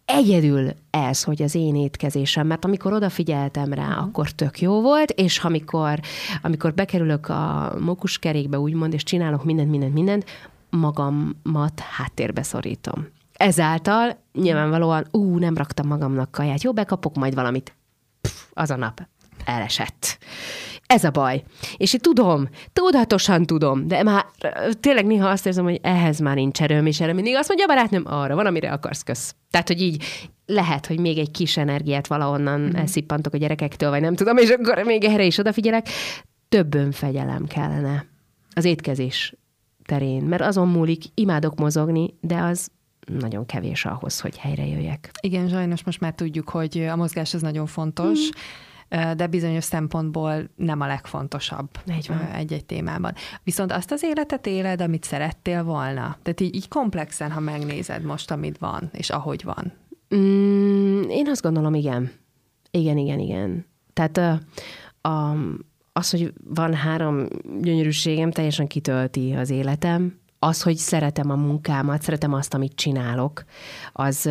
Egyedül ez, hogy az én étkezésem, mert amikor odafigyeltem rá, uh-huh. akkor tök jó volt, és amikor, amikor bekerülök a mokuskerékbe, úgymond, és csinálok mindent, mindent, mindent, magamat háttérbe szorítom. Ezáltal nyilvánvalóan, ú, nem raktam magamnak kaját, jó, bekapok majd valamit. Pff, az a nap elesett. Ez a baj. És én tudom, tudatosan tudom, de már tényleg néha azt érzem, hogy ehhez már nincs erőm, és erre mindig azt mondja a barátnőm, arra van, amire akarsz, kösz. Tehát, hogy így lehet, hogy még egy kis energiát valahonnan mm-hmm. elszippantok a gyerekektől, vagy nem tudom, és akkor még erre is odafigyelek. Több önfegyelem kellene az étkezés terén, mert azon múlik, imádok mozogni, de az nagyon kevés ahhoz, hogy helyre jöjjek. Igen, sajnos most már tudjuk, hogy a mozgás az nagyon fontos. Mm de bizonyos szempontból nem a legfontosabb egy-egy témában. Viszont azt az életet éled, amit szerettél volna? Tehát így, így komplexen, ha megnézed most, amit van, és ahogy van. Mm, én azt gondolom, igen. Igen, igen, igen. Tehát a, a, az, hogy van három gyönyörűségem, teljesen kitölti az életem. Az, hogy szeretem a munkámat, szeretem azt, amit csinálok, az,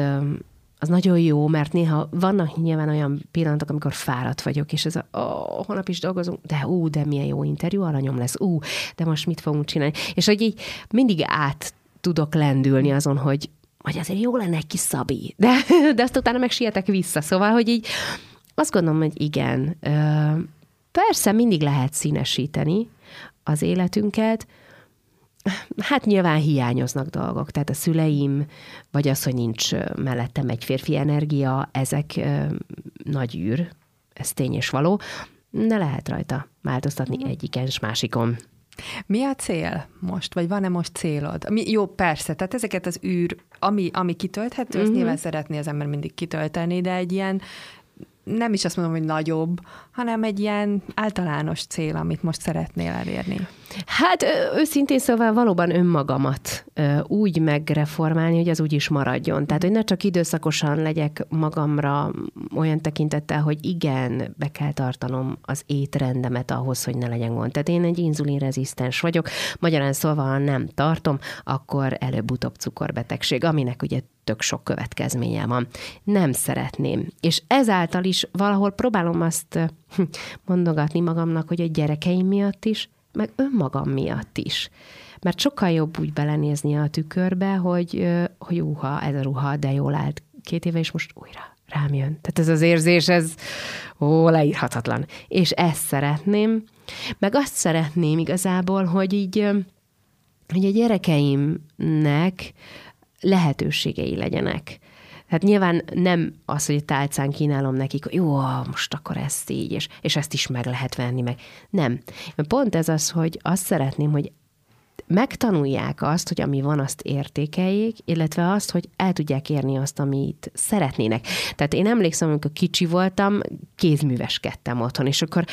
az nagyon jó, mert néha vannak nyilván olyan pillanatok, amikor fáradt vagyok, és ez a oh, holnap is dolgozunk, de ú, de milyen jó interjú alanyom lesz, ú, de most mit fogunk csinálni. És hogy így mindig át tudok lendülni azon, hogy hogy azért jó lenne egy kis szabi, de, de azt utána meg sietek vissza. Szóval, hogy így azt gondolom, hogy igen, persze mindig lehet színesíteni az életünket, Hát nyilván hiányoznak dolgok, tehát a szüleim, vagy az, hogy nincs mellettem egy férfi energia, ezek nagy űr, ez tény és való, de lehet rajta változtatni mhm. egyiken és másikon. Mi a cél most, vagy van-e most célod? Mi, jó, persze, tehát ezeket az űr, ami, ami kitölthető, mm-hmm. azt nyilván szeretné az ember mindig kitölteni, de egy ilyen nem is azt mondom, hogy nagyobb, hanem egy ilyen általános cél, amit most szeretnél elérni. Hát őszintén szóval valóban önmagamat úgy megreformálni, hogy az úgy is maradjon. Tehát, hogy ne csak időszakosan legyek magamra olyan tekintettel, hogy igen, be kell tartanom az étrendemet ahhoz, hogy ne legyen gond. Tehát én egy inzulinrezisztens vagyok, magyarán szóval, nem tartom, akkor előbb-utóbb cukorbetegség, aminek ugye tök sok következménye van. Nem szeretném. És ezáltal is valahol próbálom azt mondogatni magamnak, hogy a gyerekeim miatt is, meg önmagam miatt is. Mert sokkal jobb úgy belenézni a tükörbe, hogy, hogy uha, ez a ruha, de jól állt két éve, és most újra rám jön. Tehát ez az érzés, ez ó, leírhatatlan. És ezt szeretném, meg azt szeretném igazából, hogy így, hogy a gyerekeimnek lehetőségei legyenek. Hát nyilván nem az, hogy tálcán kínálom nekik, hogy jó, most akkor ezt így, és, és ezt is meg lehet venni, meg nem. Pont ez az, hogy azt szeretném, hogy megtanulják azt, hogy ami van, azt értékeljék, illetve azt, hogy el tudják érni azt, amit szeretnének. Tehát én emlékszem, amikor kicsi voltam, kézműveskedtem otthon, és akkor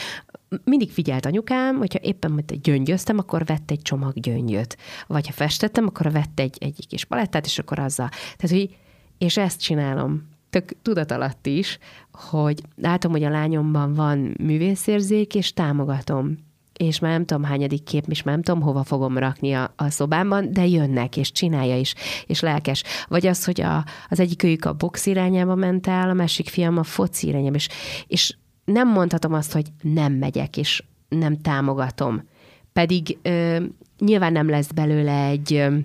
mindig figyelt anyukám, hogyha éppen majd gyöngyöztem, akkor vett egy csomag gyöngyöt. Vagy ha festettem, akkor vett egy, egy kis palettát, és akkor azzal. Tehát, hogy és ezt csinálom tök tudat alatt is, hogy látom, hogy a lányomban van művészérzék, és támogatom. És már nem tudom hányadik kép, és már nem tudom hova fogom rakni a, a szobámban, de jönnek, és csinálja is, és lelkes. Vagy az, hogy a, az egyik őjük a box irányába ment el, a másik fiam a foci irányába, és, és nem mondhatom azt, hogy nem megyek, és nem támogatom. Pedig ö, nyilván nem lesz belőle egy ö,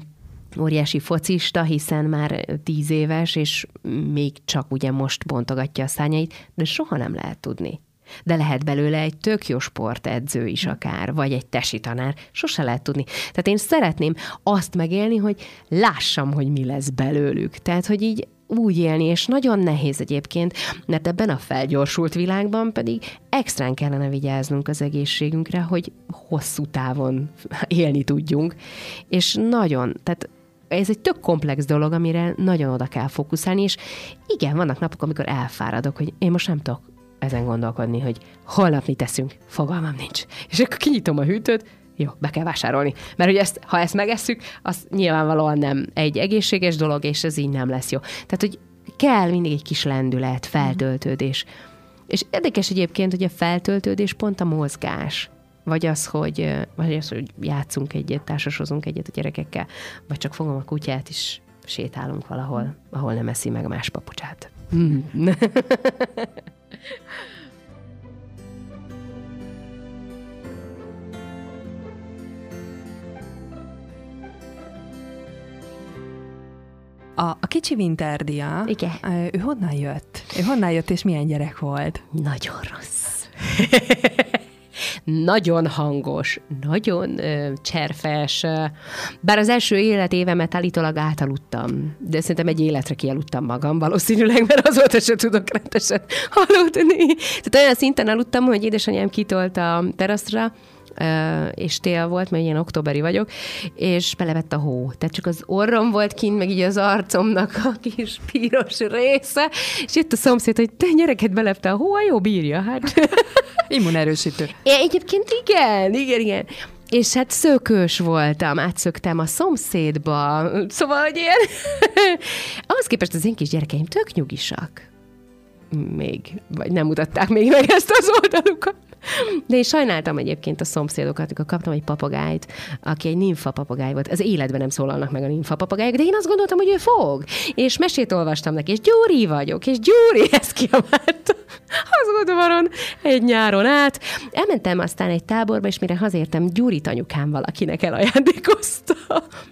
óriási focista, hiszen már tíz éves, és még csak ugye most bontogatja a szányait, de soha nem lehet tudni. De lehet belőle egy tök jó sportedző is akár, vagy egy tesi tanár, sose lehet tudni. Tehát én szeretném azt megélni, hogy lássam, hogy mi lesz belőlük. Tehát, hogy így úgy élni, és nagyon nehéz egyébként, mert ebben a felgyorsult világban pedig extrán kellene vigyáznunk az egészségünkre, hogy hosszú távon élni tudjunk. És nagyon, tehát ez egy tök komplex dolog, amire nagyon oda kell fókuszálni, és igen, vannak napok, amikor elfáradok, hogy én most nem tudok ezen gondolkodni, hogy holnap mit teszünk, fogalmam nincs. És akkor kinyitom a hűtőt, jó, be kell vásárolni. Mert hogy ezt, ha ezt megesszük, az nyilvánvalóan nem egy egészséges dolog, és ez így nem lesz jó. Tehát, hogy kell mindig egy kis lendület, feltöltődés. És érdekes egyébként, hogy a feltöltődés pont a mozgás. Vagy az, hogy, vagy az, hogy játszunk egyet, társasozunk egyet a gyerekekkel, vagy csak fogom a kutyát, és sétálunk valahol, ahol nem eszi meg a más papucsát. Mm. A, a kicsi Winterdia, Igen. ő honnan jött? Ő honnan jött, és milyen gyerek volt? Nagyon rossz. nagyon hangos, nagyon ö, cserfes, bár az első életévemet állítólag átaludtam, de szerintem egy életre kialudtam magam valószínűleg, mert azóta se tudok rendesen aludni. Tehát olyan szinten aludtam, hogy édesanyám kitolt a teraszra, és tél volt, mert ilyen októberi vagyok, és belevett a hó. Tehát csak az orrom volt kint, meg így az arcomnak a kis piros része, és jött a szomszéd, hogy te gyereket belepte a hó, a jó bírja, hát. Immunerősítő. É, egyébként igen, igen, igen. És hát szökős voltam, átszöktem a szomszédba, szóval, hogy ilyen... Ahhoz képest az én kis gyerekeim tök nyugisak. Még, vagy nem mutatták még meg ezt az oldalukat. De én sajnáltam egyébként a szomszédokat, amikor kaptam egy papagájt, aki egy nimfa papagáj volt. Az életben nem szólalnak meg a nimfa papagájok, de én azt gondoltam, hogy ő fog. És mesét olvastam neki, és Gyuri vagyok, és Gyuri ezt kiabálta. Az udvaron egy nyáron át. Elmentem aztán egy táborba, és mire hazértem, Gyuri anyukám valakinek elajándékozta.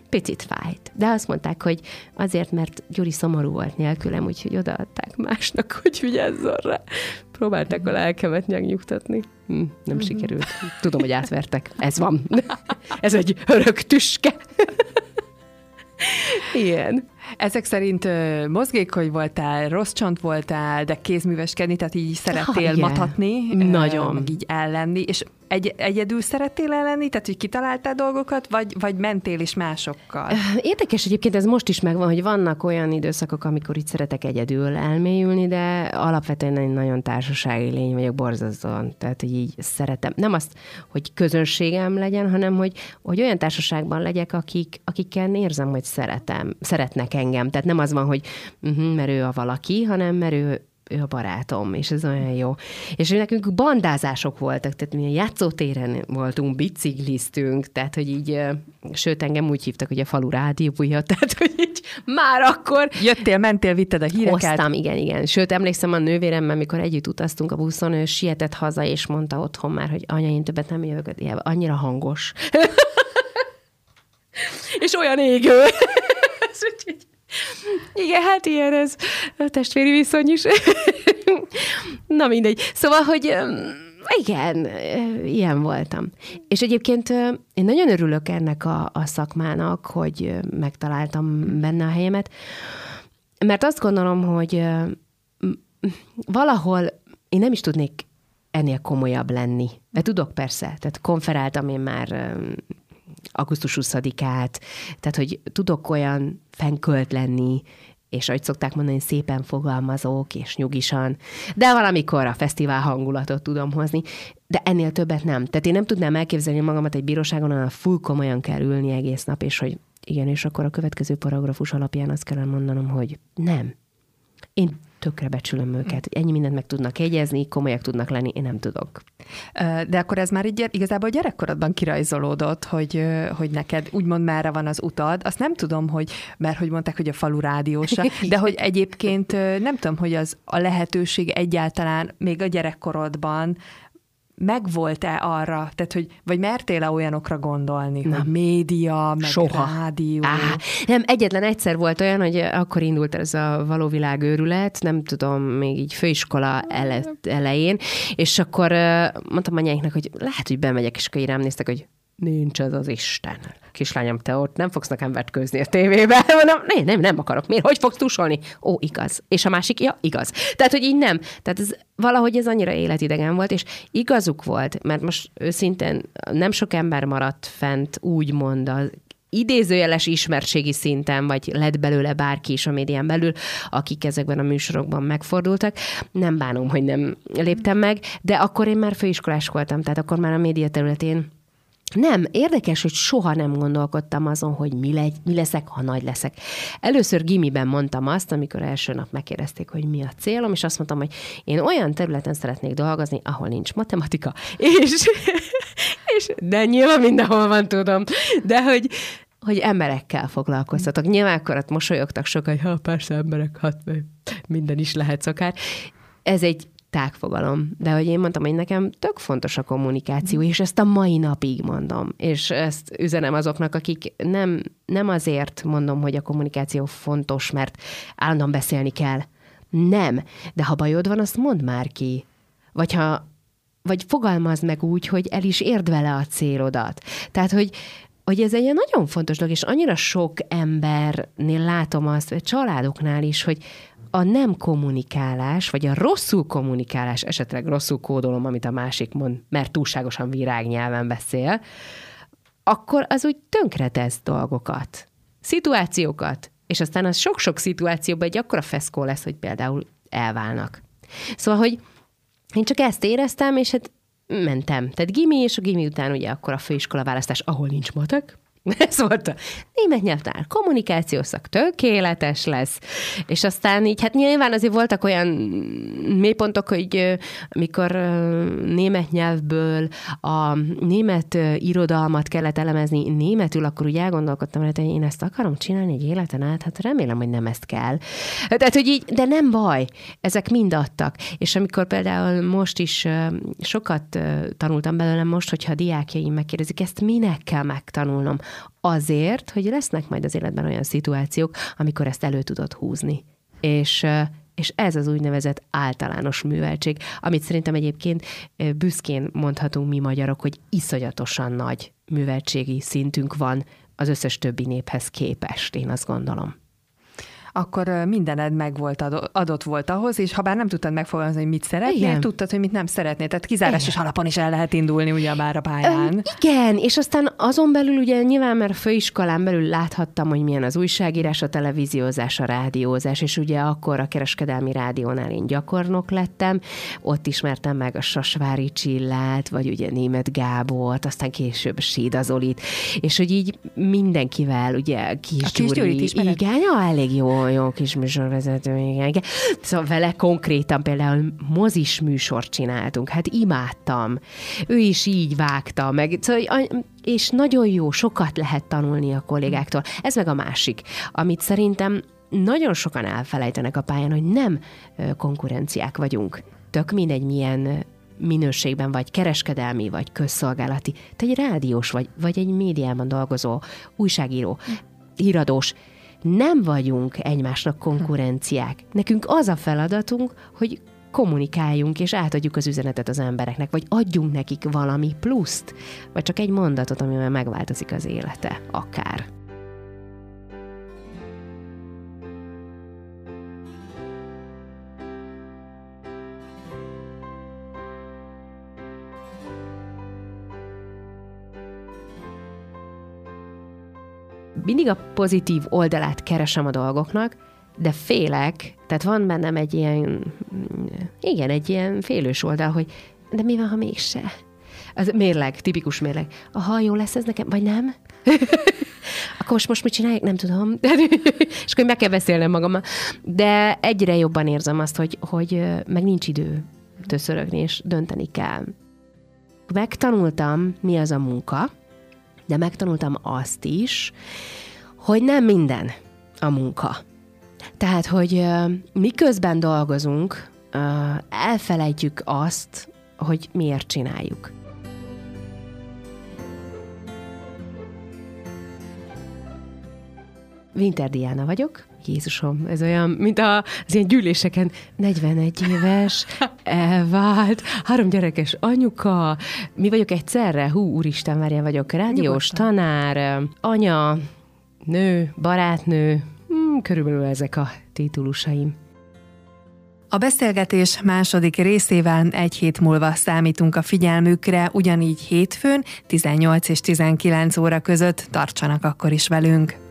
Picit fájt. De azt mondták, hogy azért, mert Gyuri szomorú volt nélkülem, úgyhogy odaadták másnak, hogy vigyázzon rá. Próbálták a lelkemet nyugtatni. Hm, nem mhm. sikerült. Tudom, hogy átvertek. Ez van. Ez egy örök tüske. Ilyen. Ezek szerint mozgékony voltál, rossz csont voltál, de kézműveskedni, tehát így szerettél yeah. matatni. Nagyon. Meg így ellenni, és egy, egyedül szerettél ellenni, tehát hogy kitaláltál dolgokat, vagy, vagy mentél is másokkal? Érdekes egyébként, ez most is megvan, hogy vannak olyan időszakok, amikor itt szeretek egyedül elmélyülni, de alapvetően egy nagyon társasági lény vagyok, borzasztóan. Tehát, hogy így szeretem. Nem azt, hogy közönségem legyen, hanem hogy, hogy olyan társaságban legyek, akik, akikkel érzem, hogy szeretem, szeretnek engem. Tehát nem az van, hogy uh-huh, mert a valaki, hanem mert ő, ő a barátom, és ez olyan jó. És nekünk bandázások voltak, tehát mi a játszótéren voltunk, bicikliztünk, tehát hogy így, sőt, engem úgy hívtak, hogy a falu rádiója, tehát hogy így már akkor... Jöttél, mentél, vitted a híreket? Hoztam, igen, igen. Sőt, emlékszem a nővéremmel, mikor együtt utaztunk a buszon, ő sietett haza, és mondta otthon már, hogy anya, én többet nem jövök, annyira hangos. és olyan égő. Igen, hát ilyen ez a testvéri viszony is. Na mindegy. Szóval, hogy igen, ilyen voltam. És egyébként én nagyon örülök ennek a, a szakmának, hogy megtaláltam benne a helyemet, mert azt gondolom, hogy valahol én nem is tudnék ennél komolyabb lenni. De tudok persze, tehát konferáltam én már augusztus 20-át, tehát hogy tudok olyan fenkölt lenni, és ahogy szokták mondani, szépen fogalmazók, és nyugisan, de valamikor a fesztivál hangulatot tudom hozni, de ennél többet nem. Tehát én nem tudnám elképzelni magamat egy bíróságon, ahol full komolyan kell ülni egész nap, és hogy igen, és akkor a következő paragrafus alapján azt kell mondanom, hogy nem. Én tökre becsülöm őket. Ennyi mindent meg tudnak jegyezni, komolyak tudnak lenni, én nem tudok. De akkor ez már így igazából gyerekkorodban kirajzolódott, hogy, hogy neked úgymond merre van az utad. Azt nem tudom, hogy, mert hogy mondták, hogy a falu rádiósa, de hogy egyébként nem tudom, hogy az a lehetőség egyáltalán még a gyerekkorodban megvolt-e arra, tehát hogy, vagy mertél-e olyanokra gondolni, nem. hogy média, meg Soha. rádió? Á, nem, egyetlen egyszer volt olyan, hogy akkor indult ez a való világ őrület, nem tudom, még így főiskola ele, elején, és akkor mondtam anyáiknak, hogy lehet, hogy bemegyek, és akkor így rám néztek, hogy nincs az az Isten. Kislányom, te ott nem fogsz nekem vetkőzni a tévében. Mondom, nem, nem, nem akarok. Miért? Hogy fogsz tusolni? Ó, igaz. És a másik, ja, igaz. Tehát, hogy így nem. Tehát ez, valahogy ez annyira életidegen volt, és igazuk volt, mert most őszintén nem sok ember maradt fent úgymond az idézőjeles ismertségi szinten, vagy lett belőle bárki is a médián belül, akik ezekben a műsorokban megfordultak. Nem bánom, hogy nem léptem meg, de akkor én már főiskolás voltam, tehát akkor már a média területén nem, érdekes, hogy soha nem gondolkodtam azon, hogy mi, legy, mi leszek, ha nagy leszek. Először gimiben mondtam azt, amikor első nap megkérdezték, hogy mi a célom, és azt mondtam, hogy én olyan területen szeretnék dolgozni, ahol nincs matematika, és, és de nyilván mindenhol van, tudom, de hogy, hogy emberekkel foglalkoztatok. Nyilván akkor ott mosolyogtak sokan, hogy ha persze emberek, hát minden is lehet akár. Ez egy tágfogalom. De hogy én mondtam, hogy nekem tök fontos a kommunikáció, és ezt a mai napig mondom. És ezt üzenem azoknak, akik nem, nem azért mondom, hogy a kommunikáció fontos, mert állandóan beszélni kell. Nem. De ha bajod van, azt mondd már ki. Vagy ha vagy fogalmazd meg úgy, hogy el is érd vele a célodat. Tehát, hogy, hogy ez egy nagyon fontos dolog, és annyira sok embernél látom azt, vagy családoknál is, hogy a nem kommunikálás, vagy a rosszul kommunikálás, esetleg rosszul kódolom, amit a másik mond, mert túlságosan virágnyelven beszél, akkor az úgy tönkretesz dolgokat, szituációkat, és aztán az sok-sok szituációban egy akkora feszkó lesz, hogy például elválnak. Szóval, hogy én csak ezt éreztem, és hát mentem. Tehát gimi, és a gimi után ugye akkor a főiskola választás, ahol nincs matek, Ez volt a német nyelvtár kommunikációszak tökéletes lesz. És aztán így, hát nyilván azért voltak olyan mélypontok, hogy amikor német nyelvből a német irodalmat kellett elemezni németül, akkor úgy elgondolkodtam, hogy én ezt akarom csinálni egy életen át, hát remélem, hogy nem ezt kell. Tehát, hogy így, de nem baj, ezek mind adtak. És amikor például most is sokat tanultam belőlem most, hogyha a diákjaim megkérdezik, ezt minek kell megtanulnom? Azért, hogy lesznek majd az életben olyan szituációk, amikor ezt elő tudod húzni. És és ez az úgynevezett általános műveltség, amit szerintem egyébként büszkén mondhatunk mi magyarok, hogy iszonyatosan nagy műveltségi szintünk van az összes többi néphez képest, én azt gondolom akkor mindened meg volt adott volt ahhoz, és ha bár nem tudtad megfogalmazni, hogy mit szeretnél, igen. tudtad, hogy mit nem szeretnél. Tehát kizárásos alapon is el lehet indulni ugye bár a pályán. Ö, igen, és aztán azon belül ugye nyilván, mert főiskolán belül láthattam, hogy milyen az újságírás, a televíziózás, a rádiózás, és ugye akkor a kereskedelmi rádiónál én gyakornok lettem, ott ismertem meg a Sasvári Csillát, vagy ugye Német Gábort, aztán később Sída Zolit, és hogy így mindenkivel, ugye Kis, a Kis Gyuri, igen, ja, elég jó jó kis műsorvezető, igen, igen. Szóval vele konkrétan például mozis műsort csináltunk, hát imádtam. Ő is így vágta meg, szóval, és nagyon jó, sokat lehet tanulni a kollégáktól. Ez meg a másik, amit szerintem nagyon sokan elfelejtenek a pályán, hogy nem konkurenciák vagyunk. Tök mindegy, milyen minőségben, vagy kereskedelmi, vagy közszolgálati. Te egy rádiós vagy, vagy egy médiában dolgozó újságíró, híradós nem vagyunk egymásnak konkurenciák. Nekünk az a feladatunk, hogy kommunikáljunk és átadjuk az üzenetet az embereknek, vagy adjunk nekik valami pluszt, vagy csak egy mondatot, amivel megváltozik az élete, akár. Mindig a pozitív oldalát keresem a dolgoknak, de félek, tehát van bennem egy ilyen, igen, egy ilyen félős oldal, hogy de mi van, ha mégse? Az mérleg, tipikus mérleg. Ha jó lesz ez nekem, vagy nem? akkor most, most mit csinálják? Nem tudom. és akkor meg kell beszélnem magammal. De egyre jobban érzem azt, hogy, hogy meg nincs idő töszörögni, és dönteni kell. Megtanultam, mi az a munka, de megtanultam azt is, hogy nem minden a munka. Tehát, hogy miközben dolgozunk, elfelejtjük azt, hogy miért csináljuk. Winter Diana vagyok, Jézusom, ez olyan, mint a, az ilyen gyűléseken, 41 éves, elvált, három gyerekes anyuka, mi vagyok egyszerre, hú, úristen, várjál vagyok, rádiós Nyugodtan. tanár, anya, nő, barátnő, hmm, körülbelül ezek a titulusaim. A beszélgetés második részével egy hét múlva számítunk a figyelmükre, ugyanígy hétfőn 18 és 19 óra között tartsanak akkor is velünk.